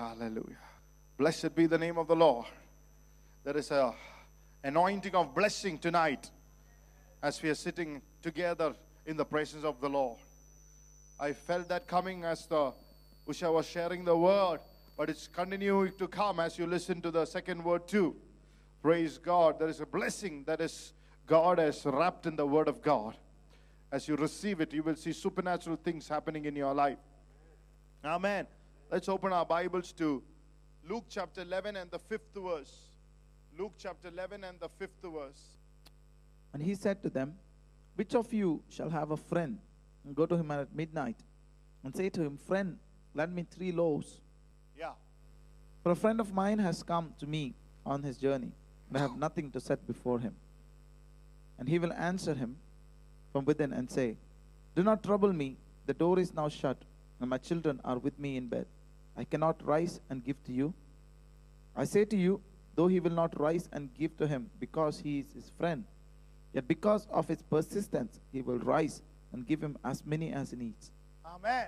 Hallelujah. Blessed be the name of the Lord. There is a anointing of blessing tonight as we are sitting together in the presence of the Lord. I felt that coming as the Usha was sharing the word, but it's continuing to come as you listen to the second word too. Praise God. There is a blessing that is God has wrapped in the word of God. As you receive it, you will see supernatural things happening in your life. Amen. Let's open our Bibles to Luke chapter 11 and the fifth verse. Luke chapter 11 and the fifth verse. And he said to them, Which of you shall have a friend and go to him at midnight and say to him, Friend, lend me three loaves? Yeah. For a friend of mine has come to me on his journey, and I have nothing to set before him. And he will answer him from within and say, Do not trouble me, the door is now shut, and my children are with me in bed. I cannot rise and give to you. I say to you, though he will not rise and give to him because he is his friend, yet because of his persistence, he will rise and give him as many as he needs. Amen.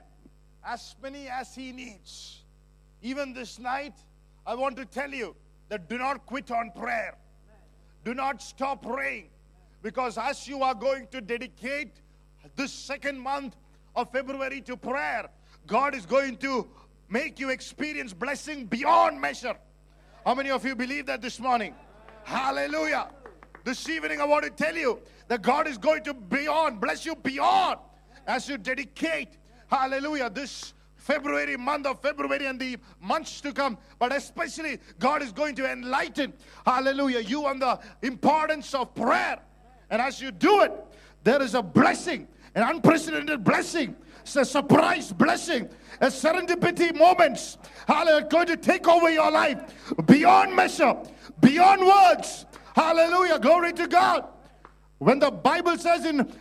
As many as he needs. Even this night, I want to tell you that do not quit on prayer. Do not stop praying. Because as you are going to dedicate this second month of February to prayer, God is going to make you experience blessing beyond measure. How many of you believe that this morning? Hallelujah. This evening, I want to tell you that God is going to beyond, bless you beyond as you dedicate, hallelujah, this February, month of February, and the months to come. But especially, God is going to enlighten, hallelujah, you on the importance of prayer. And as you do it, there is a blessing, an unprecedented blessing. It's a surprise blessing, a serendipity moments. Hallelujah, going to take over your life beyond measure, beyond words. Hallelujah, glory to God. When the Bible says in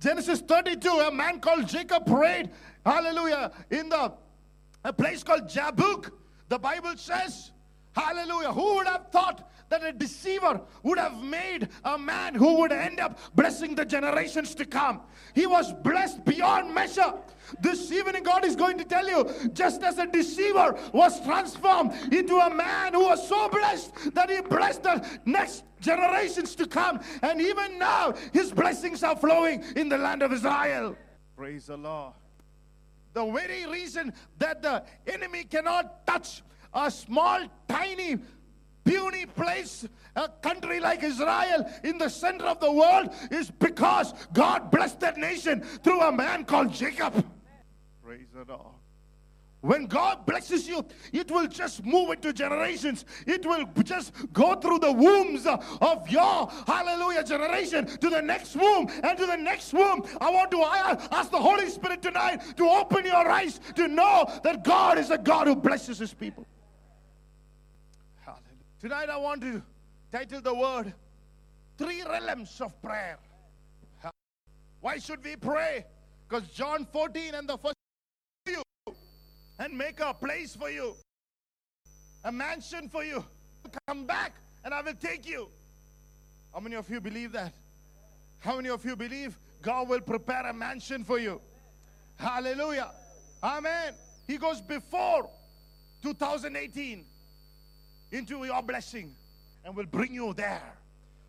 Genesis 32, a man called Jacob prayed, hallelujah, in the a place called Jabbok. The Bible says, hallelujah, who would have thought that a deceiver would have made a man who would end up blessing the generations to come? He was blessed beyond measure. This evening, God is going to tell you just as a deceiver was transformed into a man who was so blessed that he blessed the next generations to come. And even now, his blessings are flowing in the land of Israel. Praise the Lord. The very reason that the enemy cannot touch a small, tiny, puny place, a country like Israel in the center of the world, is because God blessed that nation through a man called Jacob. Praise the Lord. When God blesses you, it will just move into generations. It will just go through the wombs of your hallelujah generation to the next womb and to the next womb. I want to ask the Holy Spirit tonight to open your eyes to know that God is a God who blesses his people. Tonight I want to title the word Three Realms of Prayer. Why should we pray? Because John 14 and the first you and make a place for you, a mansion for you. Come back and I will take you. How many of you believe that? How many of you believe God will prepare a mansion for you? Hallelujah. Amen. He goes before 2018 into your blessing and will bring you there.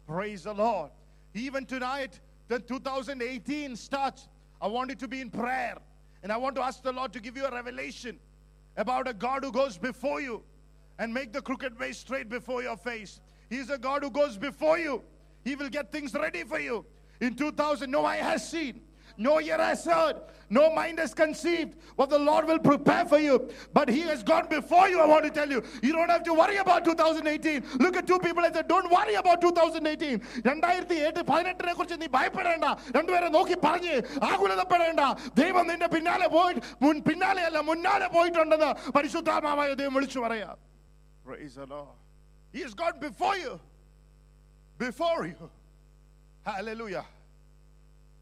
Praise the Lord. Even tonight, the 2018 starts. I want it to be in prayer. And I want to ask the Lord to give you a revelation about a God who goes before you and make the crooked way straight before your face. He's a God who goes before you. He will get things ready for you. In 2000, no eye has seen, no ear has heard, no mind has conceived what the Lord will prepare for you. But He has gone before you. I want to tell you, you don't have to worry about 2018. Look at two people and say, Don't worry about 2018. രണ്ടായിരത്തി എട്ട് പതിനെട്ടിനെ കുറിച്ച് നീ ഭയപ്പെടേണ്ട രണ്ടുപേരെ നോക്കി പറഞ്ഞ് ആകുലതപ്പെടേണ്ട ദൈവം നിന്റെ പിന്നാലെ പോയി മുൻ പിന്നാലെയല്ല മുന്നാലെ പോയിട്ടുണ്ടെന്ന് പരിശുദ്ധാത്മാവായ ദൈവം വിളിച്ചു പറയാം Praise the Lord. He has gone before you. Before you. Hallelujah.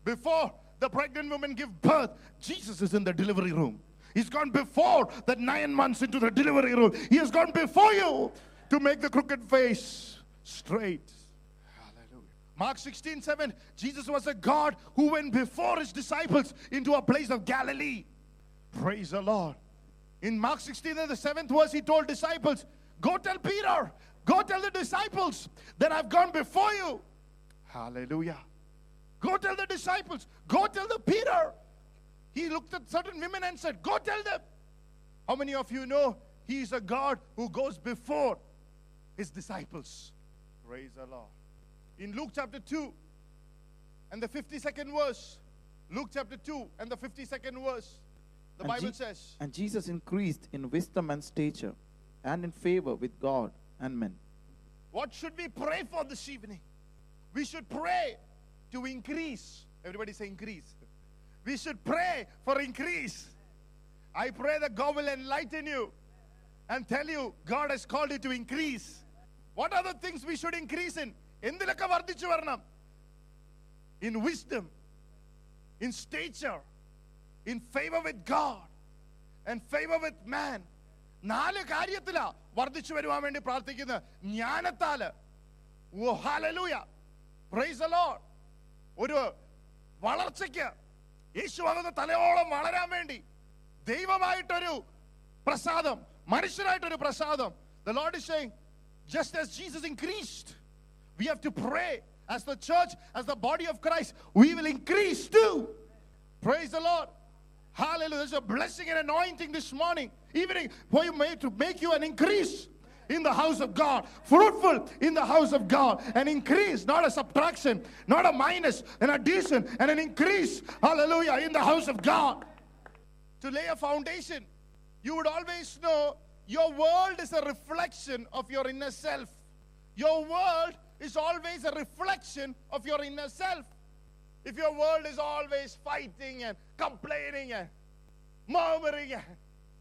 Before the pregnant woman give birth, Jesus is in the delivery room. He's gone before that nine months into the delivery room. He has gone before you to make the crooked face straight. Hallelujah. Mark 16, 7, Jesus was a God who went before his disciples into a place of Galilee. Praise the Lord. In Mark 16 and the seventh verse, he told disciples, Go tell Peter, go tell the disciples that I've gone before you. Hallelujah. Go tell the disciples, go tell the Peter. He looked at certain women and said, Go tell them. How many of you know he is a God who goes before his disciples? Praise the Lord. In Luke chapter 2 and the 52nd verse, Luke chapter 2 and the 52nd verse, the And Bible Je- says, And Jesus increased in wisdom and stature and in favor with God and men. What should we pray for this evening? We should pray to increase. Everybody say increase. We should pray for increase. I pray that God will enlighten you and tell you God has called you to increase. What are the things we should increase in? എന്തിലൊക്കെ വർദ്ധിച്ചു വരണം in wisdom, in stature, in favor with God, and favor with man. നാല് കാര്യത്തിലാ വർദ്ധിച്ചു വരുവാൻ വേണ്ടി പ്രാർത്ഥിക്കുന്നത് ജ്ഞാനത്താല് ഓ ഹാലലൂയ പ്രൈസ് the Lord ഒരു വളർച്ചയ്ക്ക് യേശുവാകുന്ന തലയോളം വളരാൻ വേണ്ടി ദൈവമായിട്ടൊരു പ്രസാദം മനുഷ്യനായിട്ടൊരു പ്രസാദം the Lord is saying just as Jesus increased we have to pray as the church as the body of Christ we will increase too praise the Lord hallelujah there's a blessing and anointing this morning evening for you made to make you an increase in the house of God, fruitful in the house of God, an increase, not a subtraction, not a minus, an addition, and an increase, hallelujah, in the house of God. To lay a foundation, you would always know your world is a reflection of your inner self. Your world is always a reflection of your inner self. If your world is always fighting and complaining and murmuring and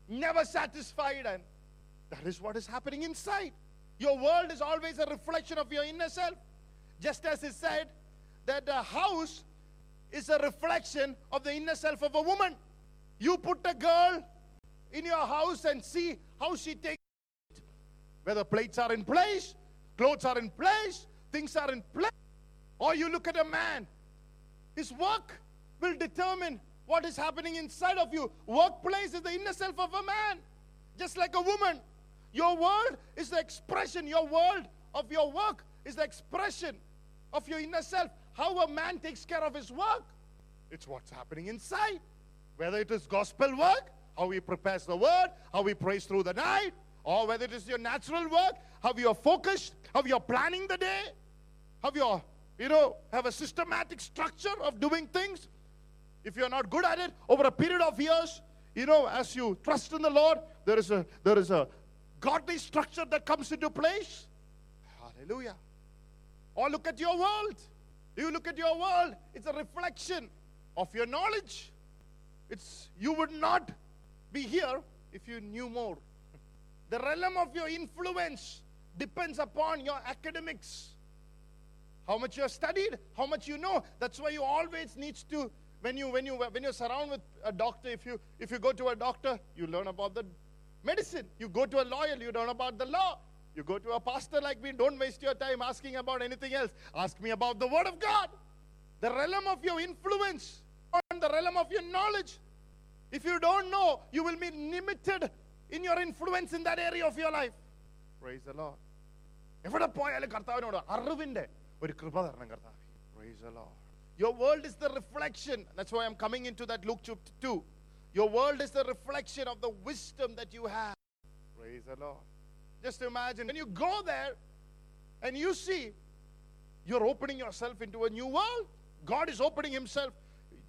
never satisfied, and that is what is happening inside. Your world is always a reflection of your inner self. Just as it said that the house is a reflection of the inner self of a woman. You put a girl in your house and see how she takes it. Whether plates are in place, clothes are in place, things are in place. Or you look at a man, his work will determine what is happening inside of you. Workplace is the inner self of a man, just like a woman. Your world is the expression, your world of your work is the expression of your inner self. How a man takes care of his work, it's what's happening inside. Whether it is gospel work, how he prepares the word, how he prays through the night, or whether it is your natural work, how you're focused, how you're planning the day, how you're, you know, have a systematic structure of doing things. If you're not good at it, over a period of years, you know, as you trust in the Lord, there is a there is a godly structure that comes into place. Hallelujah. Or look at your world. You look at your world, it's a reflection of your knowledge. It's you would not be here if you knew more. The realm of your influence depends upon your academics. How much you have studied, how much you know. That's why you always needs to when you when you when you're surrounded with a doctor, if you if you go to a doctor, you learn about the medicine. You go to a lawyer, you learn about the law. You go to a pastor like me, don't waste your time asking about anything else. Ask me about the word of God. The realm of your influence, on the realm of your knowledge. If you don't know, you will be limited in your influence in that area of your life. Praise the Lord. എവിടെ പോയാലും കർത്താവിനോട് അറിവിന്റെ ഒരു കൃപ തരണം കർത്താവ് Praise the Lord. Your world is the reflection. That's why I'm coming into that Luke chapter 2. Your world is the reflection of the wisdom that you have. Praise the Lord. Just imagine when you go there and you see you're opening yourself into a new world. God is opening Himself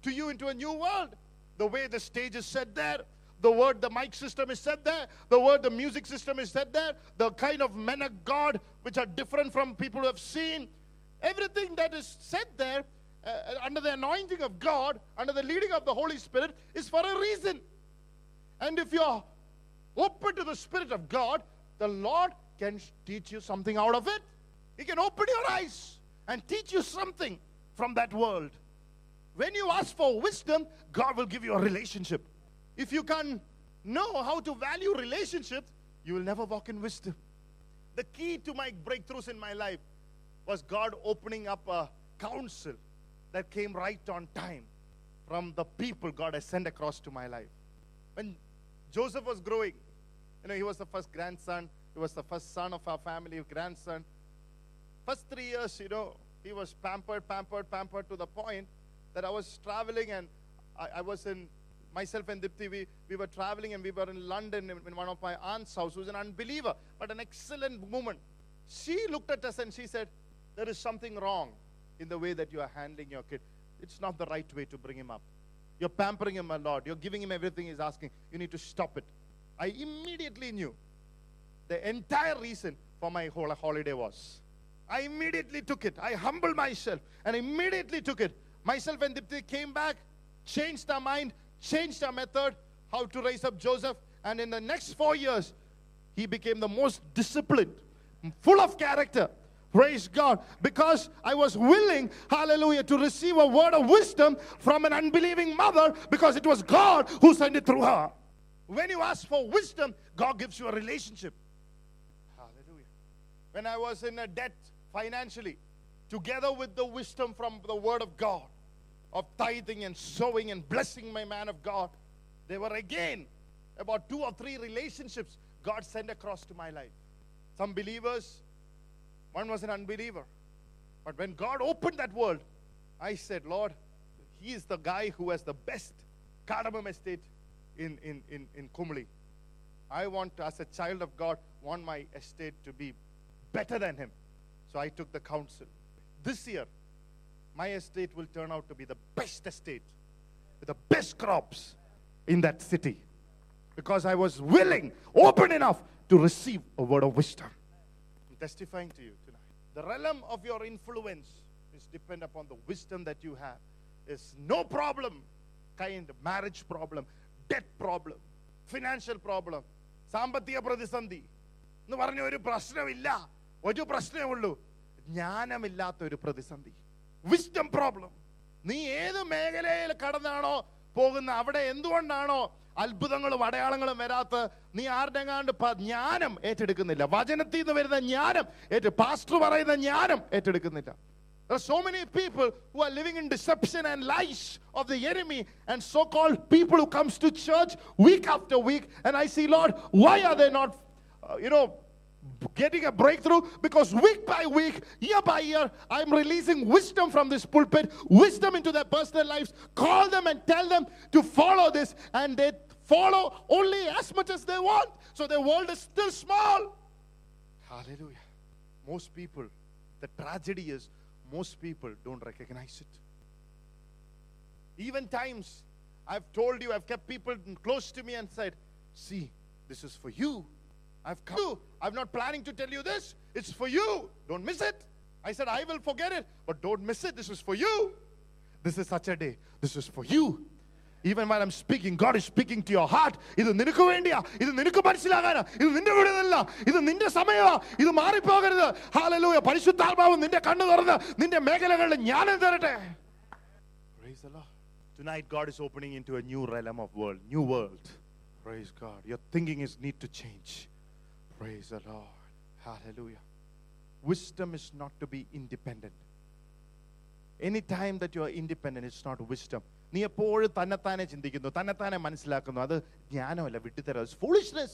to you into a new world. The way the stage is set there, the word, the mic system is set there, the word, the music system is set there, the kind of men of God which are different from people who have seen. Everything that is set there uh, under the anointing of God, under the leading of the Holy Spirit, is for a reason. And if you're open to the Spirit of God, the Lord can teach you something out of it. He can open your eyes and teach you something from that world. When you ask for wisdom, God will give you a relationship. If you can know how to value relationships, you will never walk in wisdom. The key to my breakthroughs in my life was God opening up a counsel that came right on time from the people God has sent across to my life. When Joseph was growing. You know, he was the first grandson. He was the first son of our family, grandson. First three years, you know, he was pampered, pampered, pampered to the point that I was traveling and I, I was in, myself and Dipti, we, we were traveling and we were in London in, in one of my aunt's house who's an unbeliever, but an excellent woman. She looked at us and she said, There is something wrong in the way that you are handling your kid. It's not the right way to bring him up. You're pampering him a lot. You're giving him everything he's asking. You need to stop it. I immediately knew the entire reason for my whole holiday was. I immediately took it. I humbled myself and immediately took it. Myself and Dipti came back, changed our mind, changed our method, how to raise up Joseph. And in the next four years, he became the most disciplined, full of character. Praise God. Because I was willing, hallelujah, to receive a word of wisdom from an unbelieving mother because it was God who sent it through her. When you ask for wisdom, God gives you a relationship. Hallelujah. When I was in a debt financially, together with the wisdom from the Word of God, of tithing and sowing and blessing my man of God, there were again about two or three relationships God sent across to my life. Some believers, one was an unbeliever. But when God opened that world, I said, Lord, He is the guy who has the best cardamom estate in, in, in, in Kumli. I want, as a child of God, want my estate to be better than him. So I took the counsel. This year, my estate will turn out to be the best estate with the best crops in that city because I was willing, open enough to receive a word of wisdom. I'm testifying to you. The realm of your influence is depend upon the wisdom that you have. Is no problem, kind marriage problem, debt problem, financial problem, സാമ്പത്തിക പ്രതിസന്ധി എന്ന് പറഞ്ഞ ഒരു പ്രശ്നമില്ല ഒരു പ്രശ്നമേ ഉള്ളൂ ജ്ഞാനമില്ലാത്ത ഒരു പ്രതിസന്ധി വിസ്ഡം പ്രോബ്ലം നീ ഏത് മേഖലയിൽ കടന്നാണോ പോകുന്ന അവിടെ എന്തുകൊണ്ടാണോ അത്ഭുതങ്ങളും അടയാളങ്ങളും വരാത്ത നീ ആരുടെങ്ങാണ്ട് പ- ജ്ഞാനം ഏറ്റെടുക്കുന്നില്ല വചനത്തിൽ നിന്ന് വരുന്ന ജ്ഞാനം ഏറ്റു പാസ്റ്റർ പറയുന്ന ജ്ഞാനം ഏറ്റെടുക്കുന്നില്ല There are so many people who are living in deception and lies of the enemy and so-called people who comes to church week after week and I see Lord why are they not uh, you know getting a breakthrough because week by week year by year I'm releasing wisdom from this pulpit wisdom into their personal lives call them and tell them to follow this and they follow only as much as they want so their world is still small hallelujah most people the tragedy is most people don't recognize it. Even times I've told you, I've kept people close to me and said, See, this is for you. I've come. I'm not planning to tell you this. It's for you. Don't miss it. I said, I will forget it, but don't miss it. This is for you. This is such a day. This is for you. Even when I'm speaking, God is speaking to your heart. ഇത് നിനക്ക് വേണ്ടിയാ ഇത് നിനക്ക് മനസ്സിലാകാനാ ഇത് നിന്റെ വീടല്ല ഇത് നിന്റെ സമയമാ ഇത് മാറിപ്പോകരുത് ഹാലലൂയ പരിശുദ്ധാത്മാവ് നിന്റെ കണ്ണു തുറന്ന് നിന്റെ മേഖലകളിൽ ജ്ഞാനം തരട്ടെ Praise the Lord. Tonight, God is opening into a new realm of world, new world. Praise God. Your thinking is need to change. Praise the Lord. Hallelujah. Wisdom is not to be independent. Any time that you are independent, it's not wisdom. നീ എപ്പോഴും തന്നെത്താനെ ചിന്തിക്കുന്നു തന്നെത്താനെ മനസ്സിലാക്കുന്നു അത് ജ്ഞാനമല്ല വിട്ടുതരാം It's foolishness.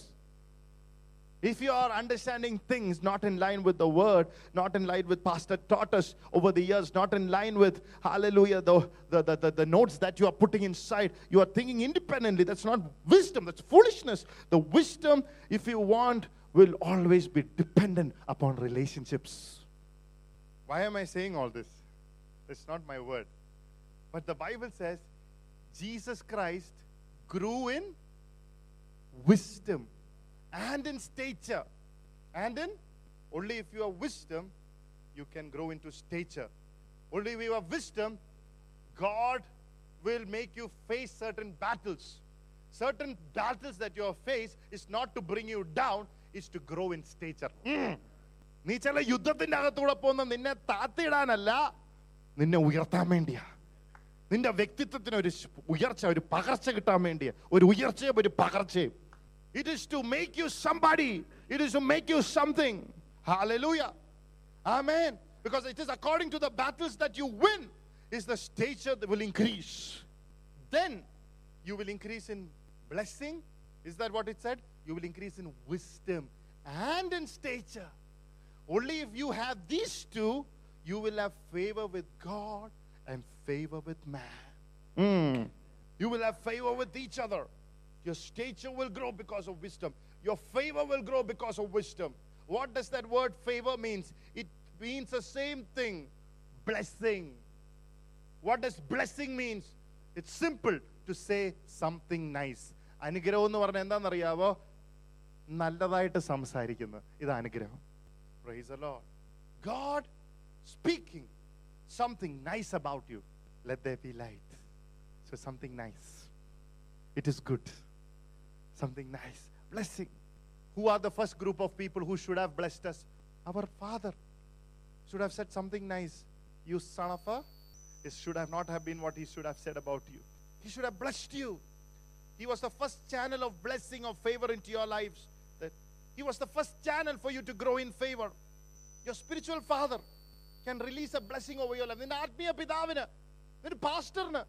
If you are understanding things not in line with the word, not in line with Pastor taught us over the years, not in line with, hallelujah, the, the, the, the, the notes that you are putting inside, you are thinking independently. That's not wisdom, that's foolishness. The wisdom, if you want, will always be dependent upon relationships. Why am I saying all this? It's not my word. But the Bible says Jesus Christ grew in wisdom and in stature. And in only if you have wisdom, you can grow into stature. Only if you have wisdom, God will make you face certain battles. Certain battles that you have faced is not to bring you down, is to grow in stature. Mm. നീ ചില യുദ്ധത്തിന്റെ അകത്തൂടെ പോകുന്ന നിന്നെ താത്തിയിടാനല്ല നിന്നെ ഉയർത്താൻ വേണ്ടിയാ നിന്റെ വ്യക്തിത്വത്തിന് ഒരു സ് ഉയർച്ച ഒരു പകർച്ച കിട്ടാൻ വേണ്ടിയാ ഒരു ഉയർച്ചയും ഒരു പകർച്ചയും It is to make you somebody. It is to make you something. Hallelujah. Amen. Because it is according to the battles that you win, is the stature that will increase. Then you will increase in blessing, Is that what it said? You will increase in wisdom and in stature. Only if you have these two, you will have favor with God and favor with man. Mm. You will have favor with each other. Your stature will grow because of wisdom. Your favor will grow because of wisdom. What does that word favor means? It means the same thing. Blessing. What does blessing means? It's simple to say something nice. അനുഗ്രഹം എന്ന് പറഞ്ഞാൽ എന്താണെന്നറിയാവോ നല്ലതായിട്ട് സംസാരിക്കുന്നു ഇത് അനുഗ്രഹം Praise the Lord. God speaking something nice about you. Let there be light. So something nice. It is good. Something nice. Blessing. Who are the first group of people who should have blessed us? Our Father should have said something nice. You son of a. It should have not have been what he should have said about you. He should have blessed you. He was the first channel of blessing of favor into your lives. That he was the first channel for you to grow in favor. Your spiritual father can release a blessing over your life. നിന്റെ ആത്മീയ പിതാവിന് നിന്റെ പാസ്റ്ററിന്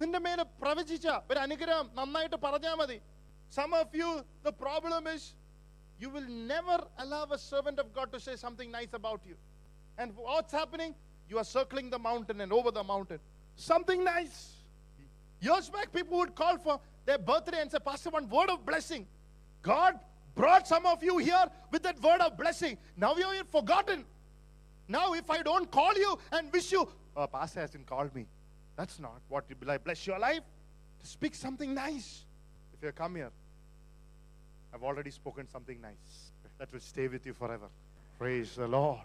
നിന്റെ മേലെ പ്രവചിച്ച ഒരു അനുഗ്രഹം നന്നായിട്ട് പറഞ്ഞാൽ മതി Some of you, the problem is you will never allow a servant of God to say something nice about you. And what's happening? You are circling the mountain and over the mountain. Something nice. Years back, people would call for their birthday and say, Pastor, one word of blessing. God brought some of you here with that word of blessing. Now you're forgotten. Now, if I don't call you and wish you, oh, Pastor hasn't called me. That's not what will I bless your life. To speak something nice. If you come here, I've already spoken something nice that will stay with you forever. Praise the Lord.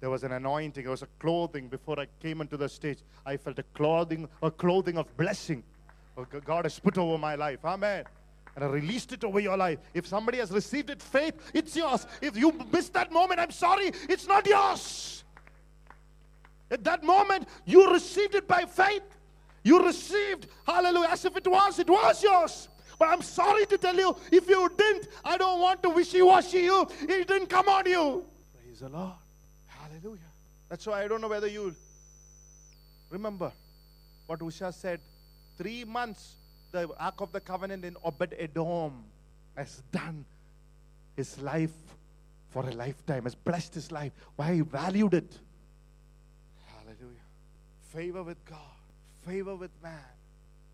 There was an anointing, there was a clothing before I came into the stage. I felt a clothing, a clothing of blessing. Oh, God has put over my life. Amen. And I released it over your life. If somebody has received it, faith, it's yours. If you missed that moment, I'm sorry, it's not yours. At that moment, you received it by faith. You received, hallelujah, as if it was, it was yours. But I'm sorry to tell you, if you didn't, I don't want to wishy washy you. It didn't come on you. Praise the Lord. Hallelujah. That's why I don't know whether you remember what Usha said. Three months, the Ark of the Covenant in Obed Edom has done his life for a lifetime, has blessed his life. Why he valued it. Hallelujah. Favor with God, favor with man.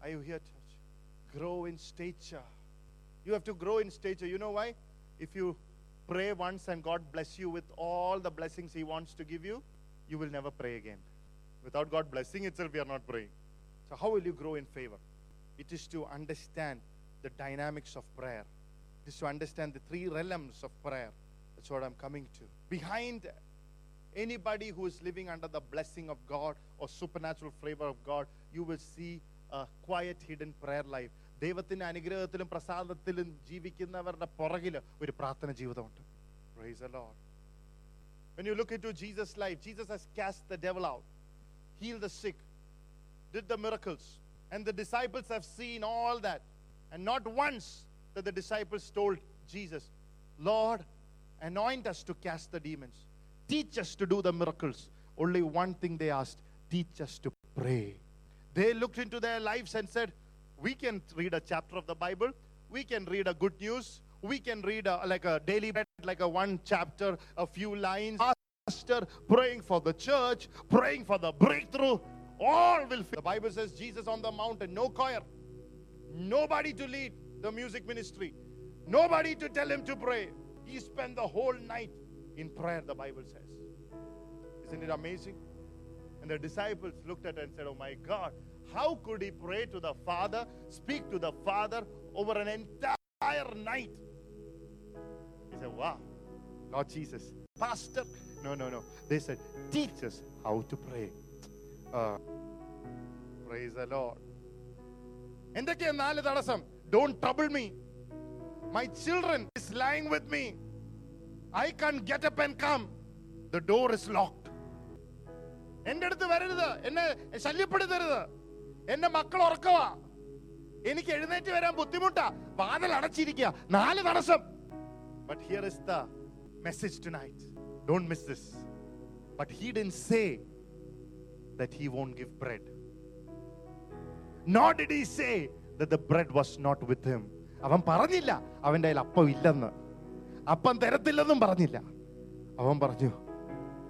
Are you here, church? Grow in stature. You have to grow in stature. You know why? If you pray once and God bless you with all the blessings He wants to give you, you will never pray again. Without God blessing itself, we are not praying. So, how will you grow in favor? It is to understand the dynamics of prayer. It is to understand the three realms of prayer. That's what I'm coming to. Behind anybody who is living under the blessing of God or supernatural favor of God, you will see a quiet hidden prayer life. ദൈവത്തിന്റെ അനുഗ്രഹത്തിലും പ്രസാദത്തിലും ജീവിക്കുന്നവരുടെ പുറകിൽ ഒരു പ്രാർത്ഥന ജീവിതമുണ്ട് Praise the Lord. When you look into Jesus' life, Jesus has cast the devil out, healed the sick, did the miracles, and the disciples have seen all that. And not once that the disciples told Jesus, Lord, anoint us to cast the demons, teach us to do the miracles. Only one thing they asked teach us to pray. They looked into their lives and said, We can read a chapter of the Bible, we can read a good news, we can read a, like a daily like a one chapter, a few lines. Pastor praying for the church, praying for the breakthrough. All will. The Bible says Jesus on the mountain, no choir, nobody to lead the music ministry, nobody to tell him to pray. He spent the whole night in prayer, the Bible says. Isn't it amazing? And the disciples looked at it and said, Oh my God, how could he pray to the Father, speak to the Father over an entire night? He said, Wow, Lord Jesus, Pastor. No, no, no. They said, Teach us how to pray. എന്തൊക്കെയാ നാല് തടസ്സം don't trouble me my children is lying with me I കൺ get up and come the door is locked എന്റെ അടുത്ത് വരരുത് എന്നെ ശല്യപ്പെടുത്തരുത് എന്റെ മക്കൾ ഉറക്കവാ എനിക്ക് എഴുന്നേറ്റ് വരാൻ ബുദ്ധിമുട്ടാ വാതിൽ അടച്ചിരിക്കുക നാല് തടസ്സം but here is the message tonight don't miss this but he didn't say that he won't give bread. Nor did he say that the bread was not with him. അവൻ പറഞ്ഞില്ല അവൻ്റെ കയ്യിൽ അപ്പം ഇല്ലെന്ന് അപ്പം തരത്തില്ലെന്നും പറഞ്ഞില്ല അവൻ പറഞ്ഞു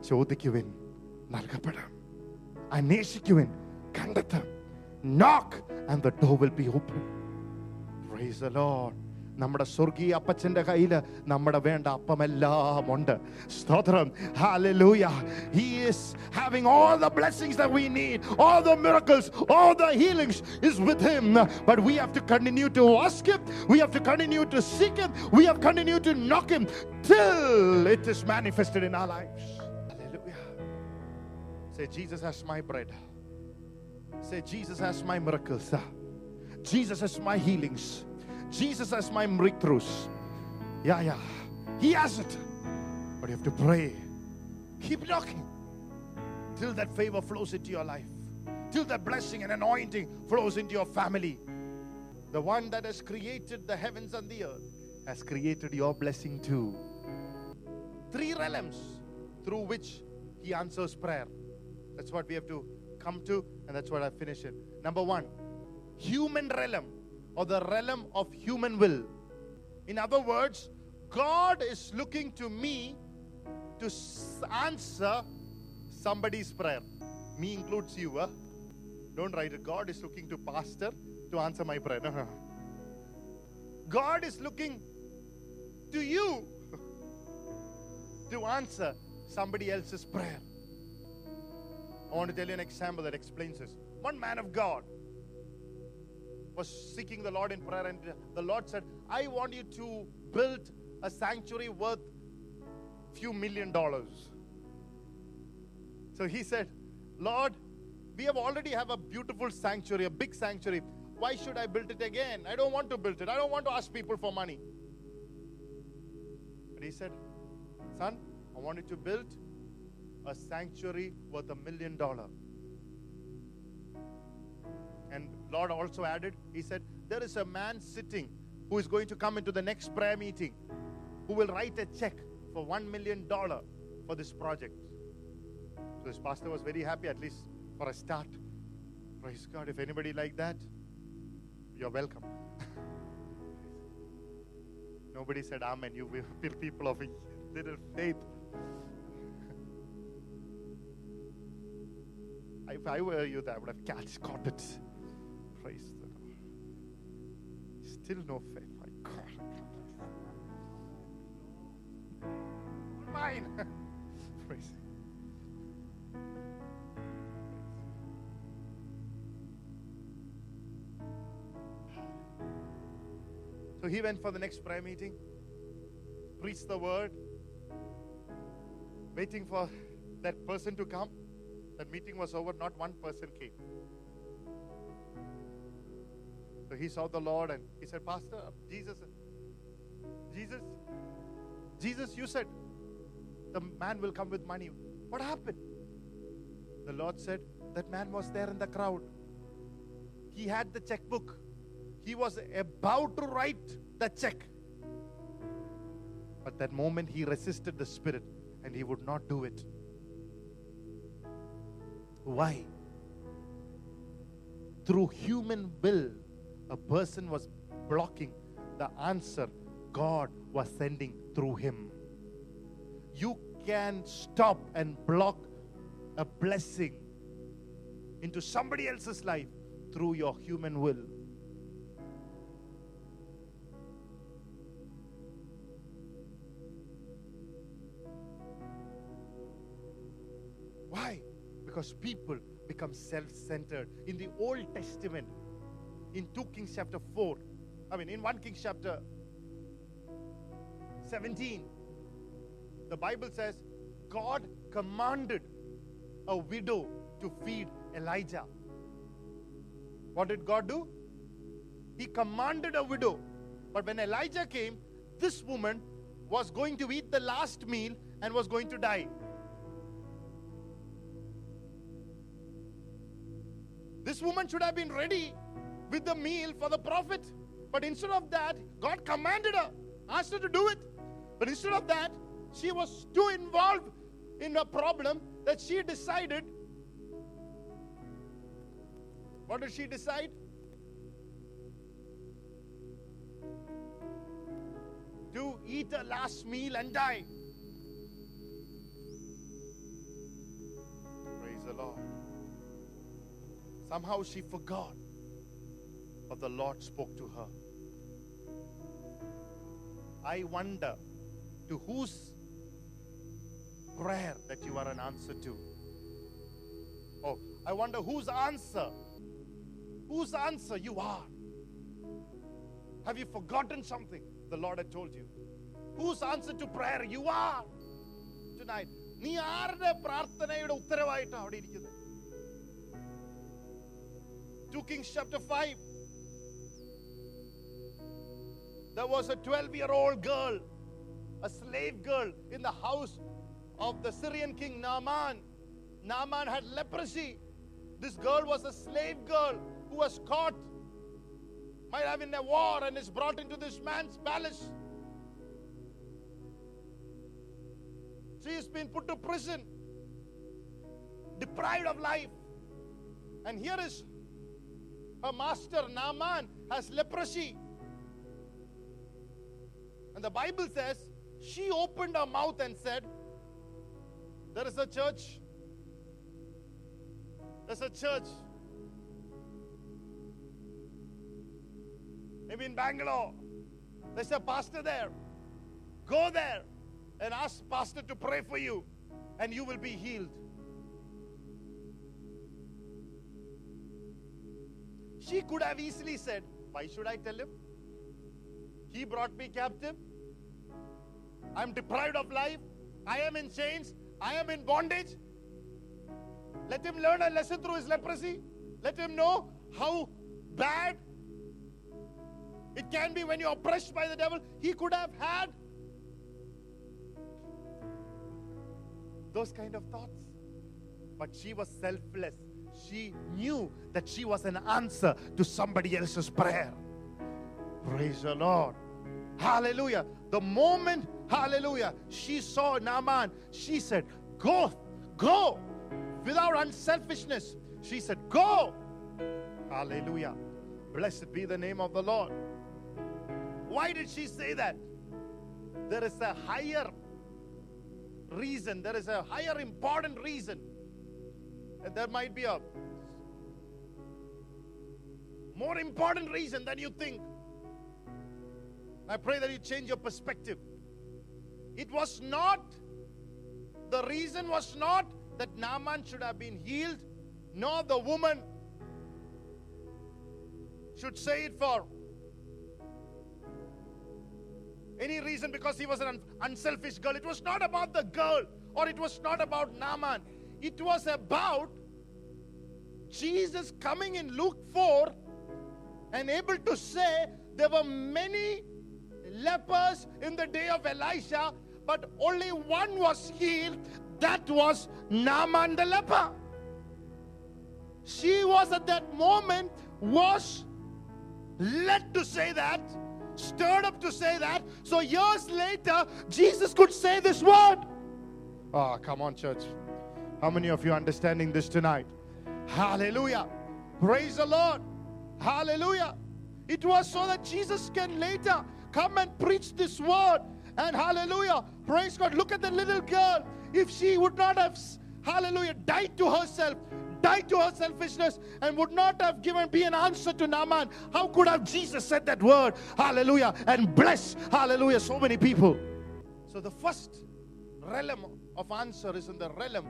ചോദിക്കുവിൻ നൽകപ്പെടാം അന്വേഷിക്കുവിൻ കണ്ടെത്താം നോക്ക് and the door will be open praise the Lord നമ്മുടെ സ്വർഗീയ അപ്പച്ചന്റെ കയ്യിൽ നമ്മുടെ വേണ്ട അപ്പമെല്ലാം ഉണ്ട് സ്തോത്രം hallelujah he is having all the blessings that we need all the miracles all the healings is with him but we have to continue to ask him we have to continue to seek him we have to continue to knock him till it is manifested in our lives hallelujah say jesus has my bread say jesus has my miracles Jesus has my healings. Jesus has my breakthroughs. Yeah, yeah. He has it. But you have to pray. Keep knocking till that favor flows into your life, till that blessing and anointing flows into your family. The one that has created the heavens and the earth has created your blessing too. Three realms through which He answers prayer. That's what we have to come to, and that's what I finish it. Number one, human realm or the realm of human will. In other words, God is looking to me to answer somebody's prayer. Me includes you. Huh? Don't write it. God is looking to pastor to answer my prayer. No, no. God is looking to you to answer somebody else's prayer. I want to tell you an example that explains this. One man of God was seeking the Lord in prayer, and the Lord said, I want you to build a sanctuary worth few million dollars. So he said, Lord, we have already have a beautiful sanctuary, a big sanctuary. Why should I build it again? I don't want to build it. I don't want to ask people for money. But he said, Son, I want you to build a sanctuary worth a million dollar. Lord also added, He said, There is a man sitting who is going to come into the next prayer meeting who will write a check for one million dollar for this project. So this pastor was very happy, at least for a start. Praise God. If anybody like that, you're welcome. Nobody said amen. You people of little faith. If I were you, I would have caught it. Praise the Lord. Still no faith. My God. Mine. Praise. So he went for the next prayer meeting, preached the word, waiting for that person to come. That meeting was over, not one person came. So he saw the Lord and he said, Pastor, Jesus, Jesus, Jesus, you said the man will come with money. What happened? The Lord said, That man was there in the crowd. He had the checkbook. He was about to write the check. But that moment he resisted the Spirit and he would not do it. Why? Through human will, a person was blocking the answer God was sending through him. You can stop and block a blessing into somebody else's life through your human will. Why? Because people become self centered. In the Old Testament, in 2 Kings chapter 4, I mean, in 1 Kings chapter 17, the Bible says God commanded a widow to feed Elijah. What did God do? He commanded a widow. But when Elijah came, this woman was going to eat the last meal and was going to die. This woman should have been ready with the meal for the prophet. But instead of that, God commanded her, asked her to do it. But instead of that, she was too involved in a problem that she decided. What did she decide? to eat a last meal and die. Praise the Lord. Somehow she forgot, but the Lord spoke to her. I wonder to whose prayer that you are an answer to. Oh, I wonder whose answer, whose answer you are. Have you forgotten something the Lord had told you? Whose answer to prayer you are tonight? നീ ആരുടെ പ്രാർത്ഥനയുടെ ഉത്തരവായിട്ടാണ് അവിടെ ഇരിക്കുന്നത് 2 Kings chapter 5 there was a 12 year old girl a slave girl in the house of the Syrian king Naaman. Naaman had leprosy. This girl was a slave girl who was caught might have in a war and is brought into this man's palace. She has been put to prison deprived of life. And here is her master Naaman has leprosy. And the Bible says she opened her mouth and said, There is a church. There's a church. Maybe in Bangalore. There's a pastor there. Go there and ask pastor to pray for you, and you will be healed. She could have easily said, Why should I tell him? He brought me captive. I'm deprived of life. I am in chains. I am in bondage. Let him learn a lesson through his leprosy. Let him know how bad it can be when you're oppressed by the devil. He could have had those kind of thoughts. But she was selfless. She knew that she was an answer to somebody else's prayer. Praise the Lord. Hallelujah. The moment, hallelujah, she saw Naaman, she said, Go, go. Without unselfishness, she said, Go. Hallelujah. Blessed be the name of the Lord. Why did she say that? There is a higher reason, there is a higher important reason. And there might be a more important reason than you think. I pray that you change your perspective. It was not, the reason was not that Naaman should have been healed, nor the woman should say it for any reason because he was an unselfish girl. It was not about the girl or it was not about Naaman. It was about Jesus coming in Luke 4 and able to say there were many lepers in the day of Elisha, but only one was healed. That was Naaman the leper. She was at that moment was led to say that, stirred up to say that. So years later, Jesus could say this word. Oh, come on, church. How many of you are understanding this tonight? Hallelujah. Praise the Lord. Hallelujah. It was so that Jesus can later come and preach this word. And hallelujah. Praise God. Look at the little girl. If she would not have, hallelujah, died to herself, died to her selfishness, and would not have given be an answer to Naaman, how could have Jesus said that word? Hallelujah. And bless, hallelujah, so many people. So the first realm of answer is in the realm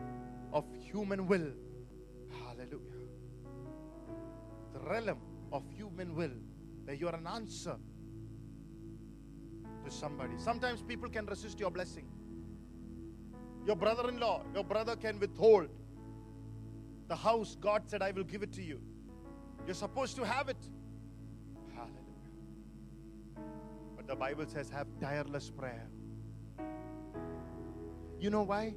of human will. Hallelujah. The realm of human will, where you are an answer to somebody. Sometimes people can resist your blessing. Your brother in law, your brother can withhold the house God said, I will give it to you. You're supposed to have it. Hallelujah. But the Bible says, have tireless prayer. You know why?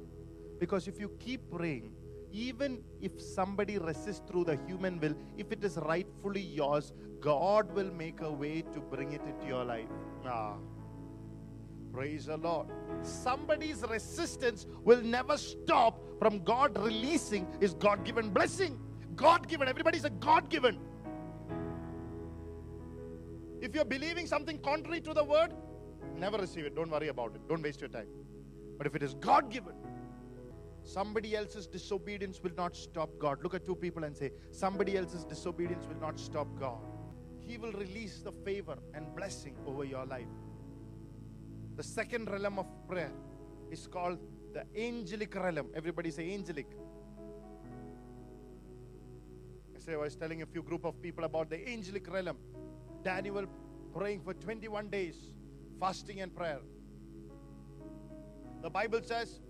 Because if you keep praying, even if somebody resists through the human will, if it is rightfully yours, God will make a way to bring it into your life. Ah. Praise the Lord. Somebody's resistance will never stop from God releasing his God given blessing. God given. Everybody's a God given. If you're believing something contrary to the word, never receive it. Don't worry about it. Don't waste your time. But if it is God given, somebody else's disobedience will not stop God. Look at two people and say, Somebody else's disobedience will not stop God. He will release the favor and blessing over your life. The second realm of prayer is called the angelic realm. Everybody say angelic. Yesterday I was telling a few group of people about the angelic realm. Daniel praying for 21 days, fasting and prayer. The Bible says,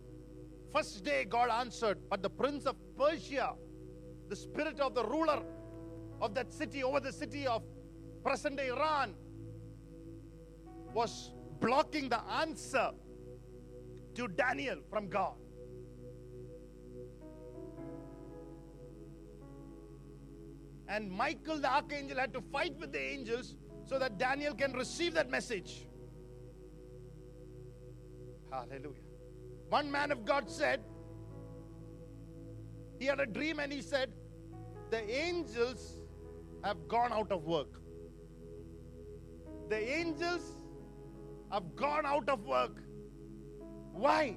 first day God answered, but the prince of Persia, the spirit of the ruler of that city over the city of present day Iran, was blocking the answer to Daniel from God. And Michael the archangel had to fight with the angels so that Daniel can receive that message. Hallelujah. One man of God said, he had a dream and he said, The angels have gone out of work. The angels have gone out of work. Why?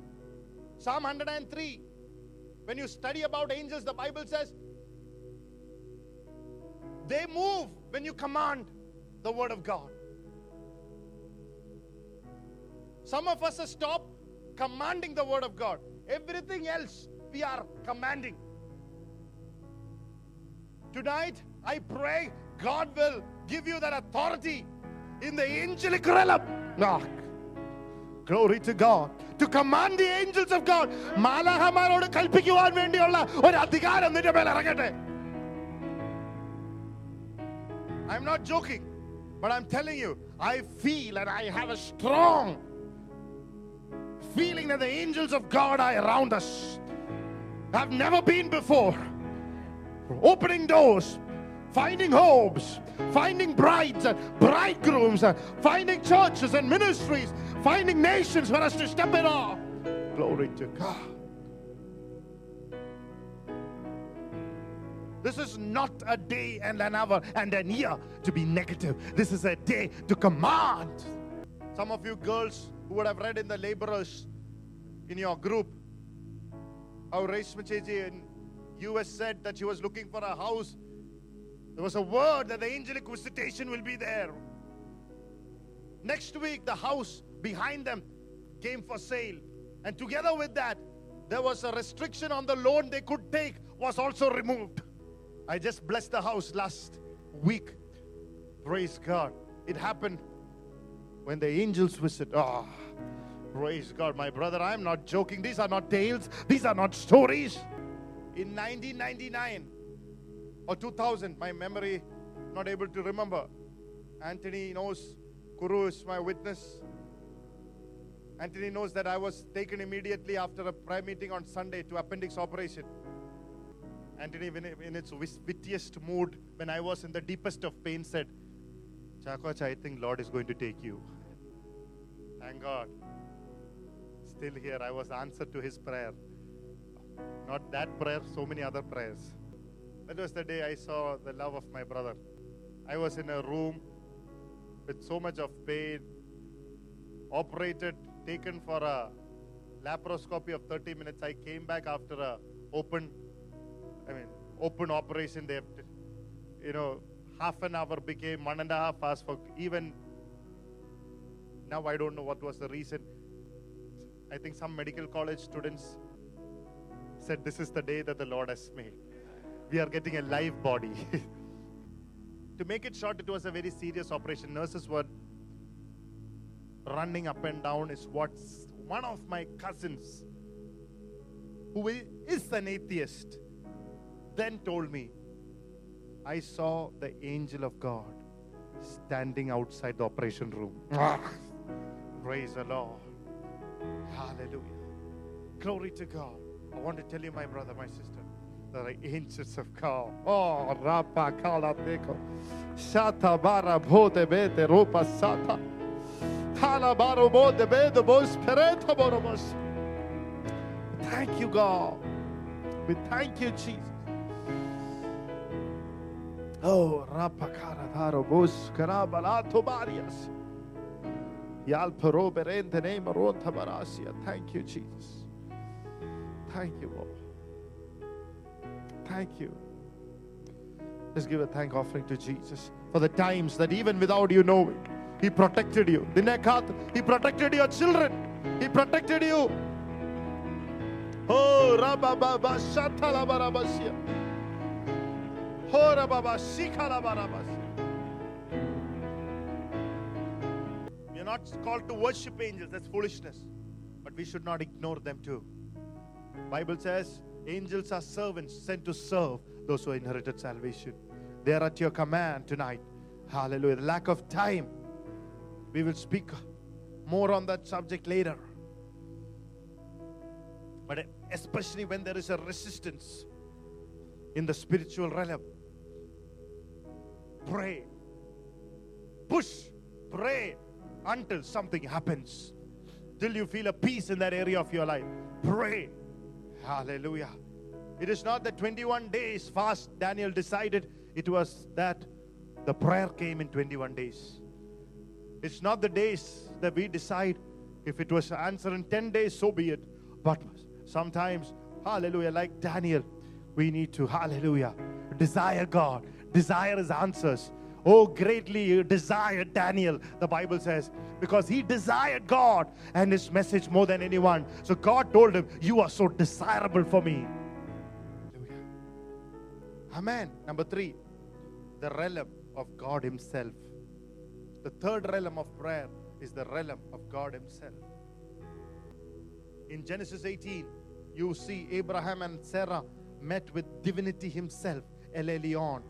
Psalm 103. When you study about angels, the Bible says they move when you command the word of God. Some of us stopped commanding the word of God. Everything else we are commanding. Tonight, I pray God will give you that authority in the angelic realm Ah, Glory to God. To command the angels of God. മാലാഹമാരോട് കൽപ്പിക്കുവാൻ വേണ്ടിയുള്ള ഒരു അധികാരം നിന്റെ മേൽ ഇറങ്ങട്ടെ I'm not joking, but I'm telling you, I feel and I have a strong feeling that the angels of God are around us. I've never been before. Opening doors, finding homes, finding brides and bridegrooms, uh, finding churches and ministries, finding nations for us to step in off. Glory to God. This is not a day and an hour and an year to be negative. This is a day to command. Some of you girls who would have read in the laborers in your group how Reshma Cheji in US said that she was looking for a house. There was a word that the angelic visitation will be there. Next week, the house behind them came for sale. And together with that, there was a restriction on the loan they could take was also removed. I just blessed the house last week. Praise God. It happened when the angels visit. Ah, praise God, my brother. I'm not joking. These are not tales, these are not stories. In 1999 or 2000, my memory not able to remember. Anthony knows, Kuru is my witness. Anthony knows that I was taken immediately after a prayer meeting on Sunday to appendix operation. Anthony, in, its wittiest mood, when I was in the deepest of pain, said, Chakoch, I think Lord is going to take you. Thank God. Still here, I was answered to his prayer. Not that prayer, so many other prayers. That was the day I saw the love of my brother. I was in a room with so much of pain, operated, taken for a laparoscopy of 30 minutes. I came back after a open, I mean, open operation. They you know, half an hour became one and a half hours for even. Now I don't know what was the reason. I think some medical college students said, This is the day that the Lord has made. We are getting a live body. to make it short, it was a very serious operation. Nurses were running up and down. Is what one of my cousins, who is an atheist, then told me, I saw the angel of God standing outside the operation room. Praise the Lord. Hallelujah. Glory to God. I want to tell you, my brother, my sister, the angels of God. Oh, Rapa Kala Deko. Shata Bara Bode Bete Rupa Sata. Hala Baro Bode Bede Bos Pereta Borobos. Thank you, God. We thank you, Jesus. Oh, Rapa Kala Daro Bos Karabalato Barias. Yalperoberente nemaronta barasia. Thank you, Jesus. Thank you, Lord. Thank you. Let's give a thank offering to Jesus for the times that even without you knowing, He protected you. He protected your children. He protected you. Oh, Rababa Shatala Barabasia. Oh, Rababa. We are not called to worship angels, that's foolishness. But we should not ignore them too. Bible says angels are servants sent to serve those who inherited salvation. They are at your command tonight. Hallelujah. The lack of time. We will speak more on that subject later. But especially when there is a resistance in the spiritual realm, pray. Push. Pray until something happens. Till you feel a peace in that area of your life. Pray. Hallelujah. It is not the 21 days fast Daniel decided, it was that the prayer came in 21 days. It's not the days that we decide if it was answered in 10 days, so be it. But sometimes, hallelujah, like Daniel, we need to, hallelujah, desire God, desire His answers. Oh, greatly desired Daniel, the Bible says, because he desired God and his message more than anyone. So God told him, You are so desirable for me. Hallelujah. Amen. Number three, the realm of God Himself. The third realm of prayer is the realm of God Himself. In Genesis 18, you see Abraham and Sarah met with divinity himself, El Elyon.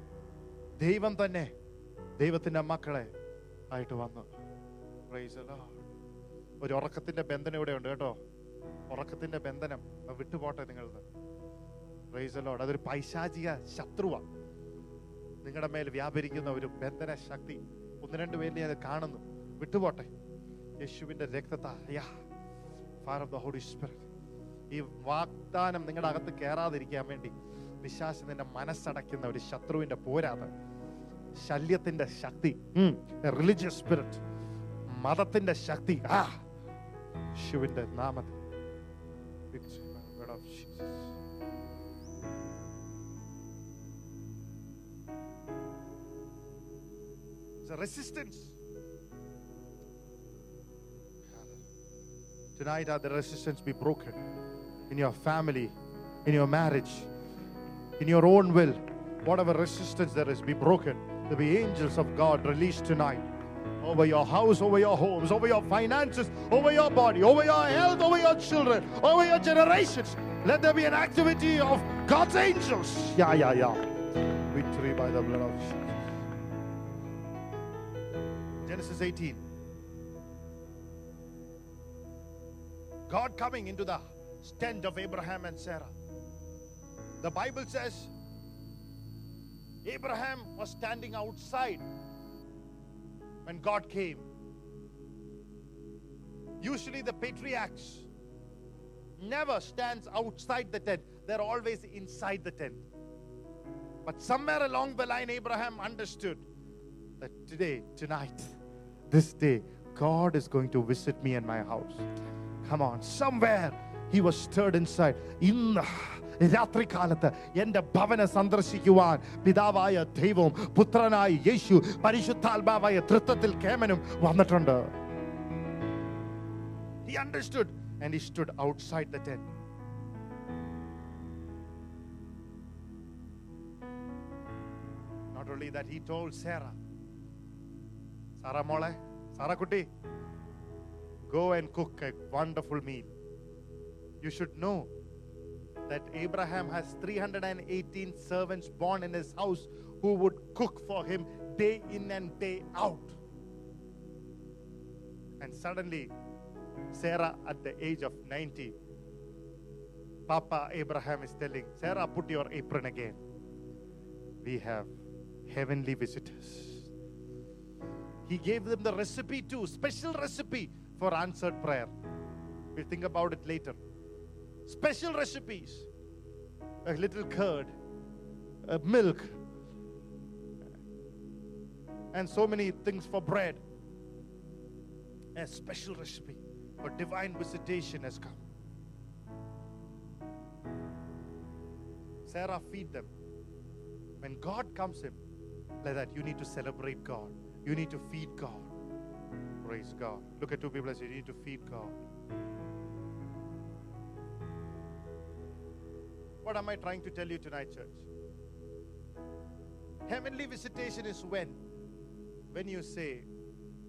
ദൈവം തന്നെ ദൈവത്തിന്റെ മക്കളെ ആയിട്ട് വന്നു. ഒരു ഉറക്കത്തിന്റെ ബന്ധനം ഇവിടെ ഉണ്ട് കേട്ടോ. ഉറക്കത്തിന്റെ ബന്ധനം വിട്ടുപോട്ടെ നിങ്ങളത്. റൈസലോട് അതൊരു പൈശാചിക ശത്രുവാണ് നിങ്ങളുടെ മേൽ വ്യാപരിക്കുന്ന ഒരു ബന്ധന ശക്തി ഒന്ന് രണ്ട് പേരിൽ ഞാൻ കാണുന്നു. വിട്ടുപോട്ടെ. യേശുവിന്റെ രക്തത്തായ ഓഫ് ഹോളി സ്പിരിറ്റ് ഈ വാഗ്ദാനം നിങ്ങളുടെ അകത്ത് കയറാതിരിക്കാൻ വേണ്ടി വിശ്വാസം നിന്റെ മനസ്സടയ്ക്കുന്ന ഒരു ശത്രുവിന്റെ പോരാത് ശല്യത്തിന്റെ ശക്തി റിലിജിയസ് സ്പിരിറ്റ് മതത്തിന്റെ ശക്തി ആ ശിവന്റെ നാമത്തിൽ Victory by the blood of Jesus. It's a resistance. Tonight, are the resistance be broken in your family, in your marriage, in your own will. Whatever resistance there is, be broken. There be angels of God released tonight over your house, over your homes, over your finances, over your body, over your health, over your children, over your generations. Let there be an activity of God's angels. Yeah, yeah, yeah. Victory by the blood of Jesus. Genesis 18. God coming into the tent of Abraham and Sarah. The Bible says Abraham was standing outside when God came. Usually, the patriarchs never stands outside the tent. They're always inside the tent. But somewhere along the line, Abraham understood that today, tonight, this day, God is going to visit me and my house. Come on, somewhere he was stirred inside. In the രാത്രികാലത്ത് എന്റെ ഭവനം സന്ദർശിക്കുവാൻ പിതാവായ ദൈവവും പുത്രനായ യേശു പരിശുദ്ധാത്മാവായ തൃത്വത്തിൽ കേമനും വന്നിട്ടുണ്ട് He understood and he stood outside the tent. Not only that, he told Sarah, Sarah Mole, Sarah Kuti, go and cook a wonderful meal. You should know that Abraham has 318 servants born in his house who would cook for him day in and day out. And suddenly, Sarah, at the age of 90, Papa Abraham is telling, Sarah, put your apron again. We have heavenly visitors. He gave them the recipe too, special recipe for answered prayer. We'll think about it later. Special recipes a little curd, a milk, and so many things for bread. A special recipe for divine visitation has come. Sarah, feed them. When God comes in, like that, you need to celebrate God. You need to feed God. Praise God. Look at two people and say, You need to feed God. What am I trying to tell you tonight, church? Heavenly visitation is when? When you say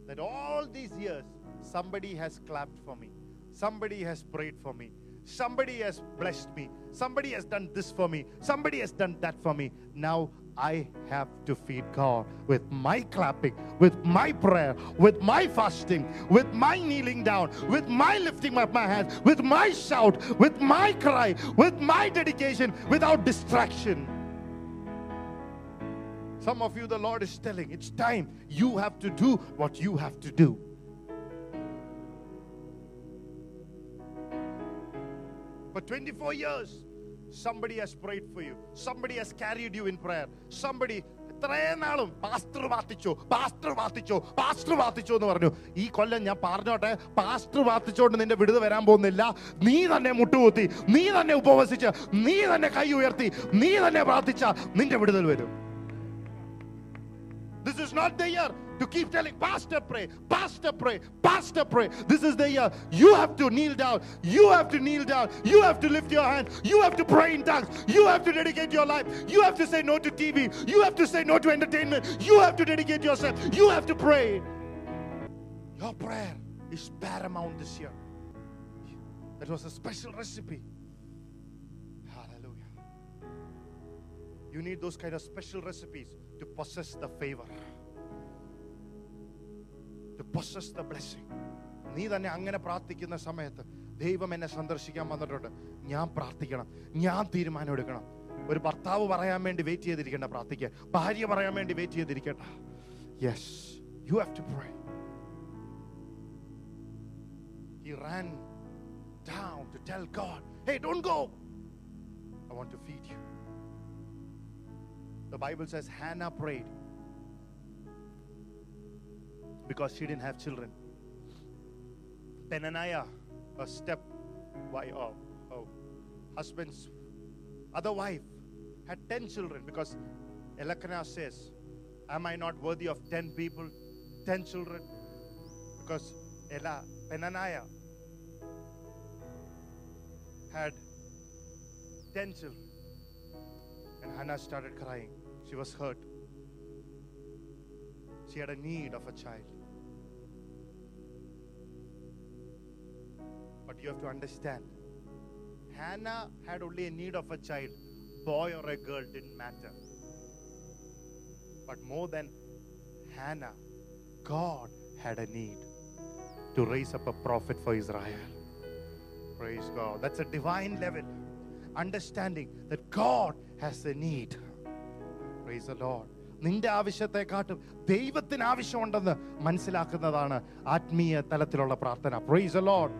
that all these years somebody has clapped for me, somebody has prayed for me, somebody has blessed me, somebody has done this for me, somebody has done that for me. Now I have to feed God with my clapping, with my prayer, with my fasting, with my kneeling down, with my lifting up my hands, with my shout, with my cry, with my dedication, without distraction. Some of you, the Lord is telling, it's time. You have to do what you have to do. For 24 years, somebody has prayed for you. Somebody has carried you in prayer. Somebody ഇത്രയും pastor പ്രാർത്ഥിച്ചു pastor പ്രാർത്ഥിച്ചു pastor പ്രാർത്ഥിച്ചു എന്ന് പറഞ്ഞു ഈ കൊല്ലം ഞാൻ പറഞ്ഞോട്ടെ pastor പ്രാർത്ഥിച്ചുകൊണ്ട് നിന്റെ വിടുത വരാൻ പോകുന്നില്ല നീ തന്നെ മുട്ടുകുത്തി നീ തന്നെ ഉപവസിച്ച് നീ തന്നെ കൈ ഉയർത്തി നീ തന്നെ പ്രാർത്ഥിച്ച നിന്റെ വിടുതൽ വരും This is not the year to keep telling, Pastor, pray, Pastor, pray, Pastor, pray. This is the year. You have to kneel down. You have to kneel down. You have to lift your hand. You have to pray in tongues. You have to dedicate your life. You have to say no to TV. You have to say no to entertainment. You have to dedicate yourself. You have to pray. Your prayer is paramount this year. That was a special recipe. Hallelujah. You need those kind of special recipes to possess the favor, to possess the blessing. നീ തന്നെ അങ്ങനെ പ്രാർത്ഥിക്കുന്ന സമയത്ത് ദൈവം എന്നെ സന്ദർശിക്കാൻ വന്നിട്ടുണ്ട് ഞാൻ പ്രാർത്ഥിക്കണം ഞാൻ തീരുമാനം എടുക്കണം ഒരു ഭർത്താവ് പറയാൻ വേണ്ടി വെയിറ്റ് ചെയ്തിരിക്കേണ്ട പ്രാർത്ഥിക്കുക ഭാര്യ പറയാൻ വേണ്ടി wait ചെയ്തിരിക്കേണ്ട yes you have to pray He ran down to tell God, hey, don't go. I want to feed. The Bible says Hannah prayed because she didn't have children. Penaniah, a step why oh, oh husband's other wife had 10 children because Elkanah says, Am I not worthy of 10 people, 10 children? Because Ella, Penaniah had 10 children. And Hannah started crying. She was hurt. She had a need of a child. But you have to understand Hannah had only a need of a child. Boy or a girl didn't matter. But more than Hannah, God had a need to raise up a prophet for Israel. Praise God. That's a divine level. Understanding that God has a need. Praise the Lord. നിന്റെ ആവശ്യത്തെക്കാട്ടും ദൈവത്തിന് ആവശ്യമുണ്ടെന്ന് മനസ്സിലാക്കുന്നതാണ് ആത്മീയ തലത്തിലുള്ള പ്രാർത്ഥന praise Lord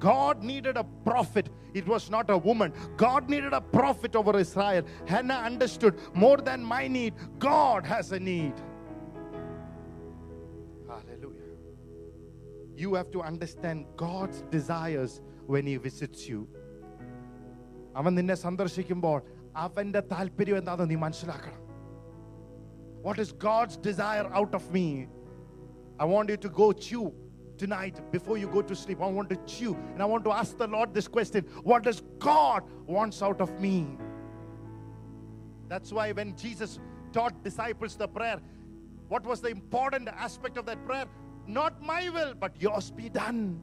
God needed a prophet. It was not a woman. God needed a prophet over Israel. Hannah understood more than my need, God has a need. Hallelujah. You have to understand God's desires when He visits you. അവൻ നിന്നെ സന്ദർശിക്കുമ്പോൾ അവന്റെ താല്പര്യം എന്താണെന്ന് നീ മനസ്സിലാക്കണം what is God's desire out of me? I want you to go chew tonight before you go to sleep. I want to chew and I want to ask the Lord this question What does God wants out of me? That's why when Jesus taught disciples the prayer, what was the important aspect of that prayer? Not my will, but yours be done.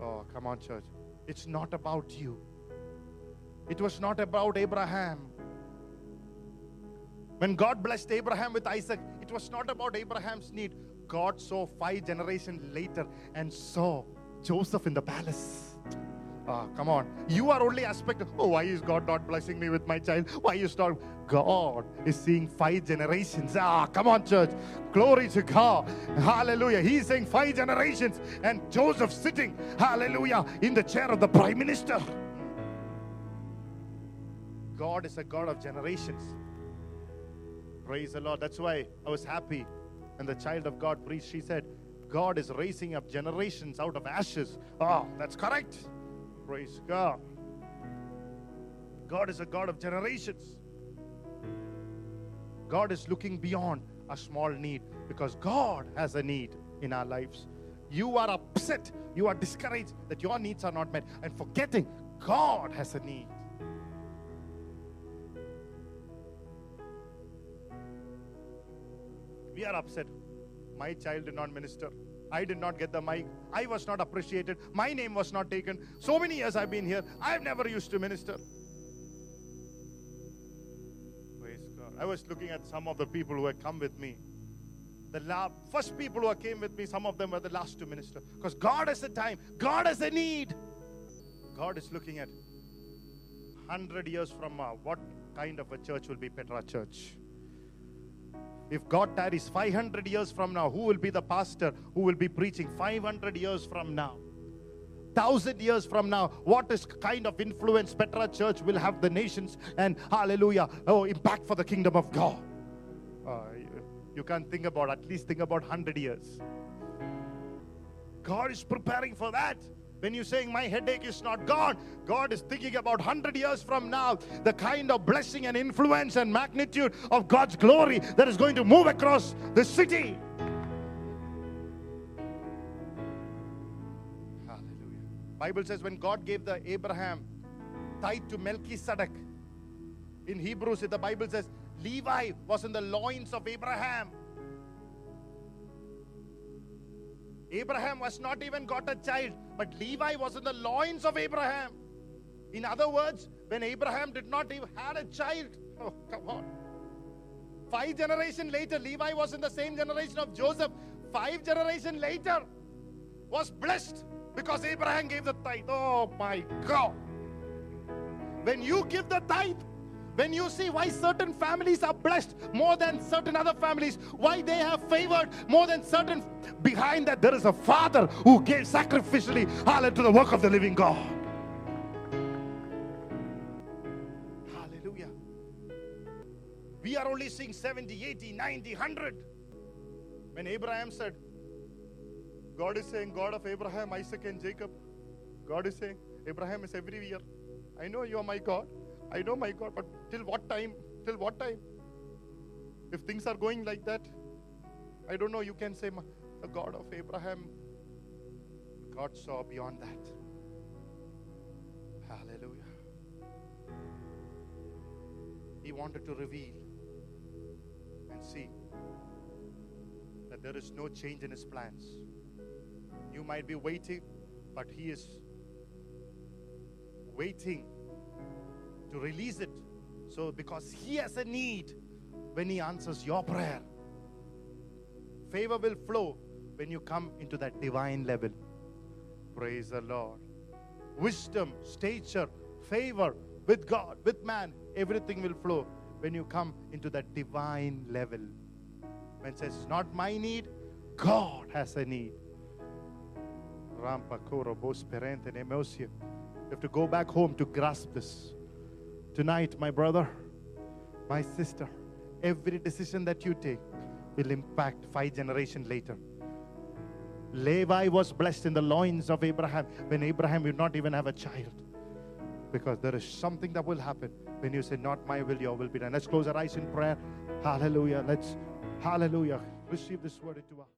Oh, come on, church. It's not about you. It was not about Abraham. When God blessed Abraham with Isaac, it was not about Abraham's need. God saw five generations later and saw Joseph in the palace. Ah, come on. You are only aspect of, oh, why is God not blessing me with my child? Why is not God is seeing five generations? Ah, come on, church. Glory to God. Hallelujah. He's saying five generations, and Joseph sitting, hallelujah, in the chair of the prime minister. God is a God of generations. Praise the Lord. That's why I was happy And the child of God preached. She said, God is raising up generations out of ashes. Oh, that's correct. Praise God. God is a God of generations. God is looking beyond a small need because God has a need in our lives. You are upset, you are discouraged that your needs are not met, and forgetting God has a need. We are upset. My child did not minister. I did not get the mic. I was not appreciated. My name was not taken. So many years I've been here. I've never used to minister. Praise God. I was looking at some of the people who had come with me. The la- first people who came with me, some of them were the last to minister. Because God has the time, God has the need. God is looking at 100 years from now, what kind of a church will be Petra Church? If God tarries 500 years from now, who will be the pastor who will be preaching 500 years from now? Thousand years from now, what is kind of influence Petra Church will have the nations and hallelujah, oh, impact for the kingdom of God? Uh, you, you can't think about, at least think about 100 years. God is preparing for that. When you're saying my headache is not gone, God is thinking about 100 years from now, the kind of blessing and influence and magnitude of God's glory that is going to move across the city. Hallelujah. Bible says when God gave the Abraham tithe to Melchizedek, in Hebrews, the Bible says Levi was in the loins of Abraham. Abraham was not even got a child, but Levi was in the loins of Abraham. In other words, when Abraham did not even had a child, oh come on. Five generation later, Levi was in the same generation of Joseph. Five generation later, was blessed because Abraham gave the tithe. Oh my God! When you give the tithe, when you see why certain families are blessed more than certain other families, why they have favored more than certain, behind that there is a father who gave sacrificially hallelujah to the work of the living God. Hallelujah. We are only seeing 70, 80, 90, 100. When Abraham said, God is saying, God of Abraham, Isaac, and Jacob, God is saying, Abraham is everywhere. I know you are my God. I know my God, but till what time? Till what time? If things are going like that, I don't know. You can say, the God of Abraham. God saw beyond that. Hallelujah. He wanted to reveal and see that there is no change in his plans. You might be waiting, but he is waiting to release it. So, because He has a need when He answers your prayer, favor will flow when you come into that divine level. Praise the Lord. Wisdom, stature, favor with God, with man, everything will flow when you come into that divine level. When it says, it's not my need, God has a need. You have to go back home to grasp this. Tonight, my brother, my sister, every decision that you take will impact five generations later. Levi was blessed in the loins of Abraham when Abraham did not even have a child. Because there is something that will happen when you say, Not my will, your will be done. Let's close our eyes in prayer. Hallelujah. Let's, hallelujah, receive this word into our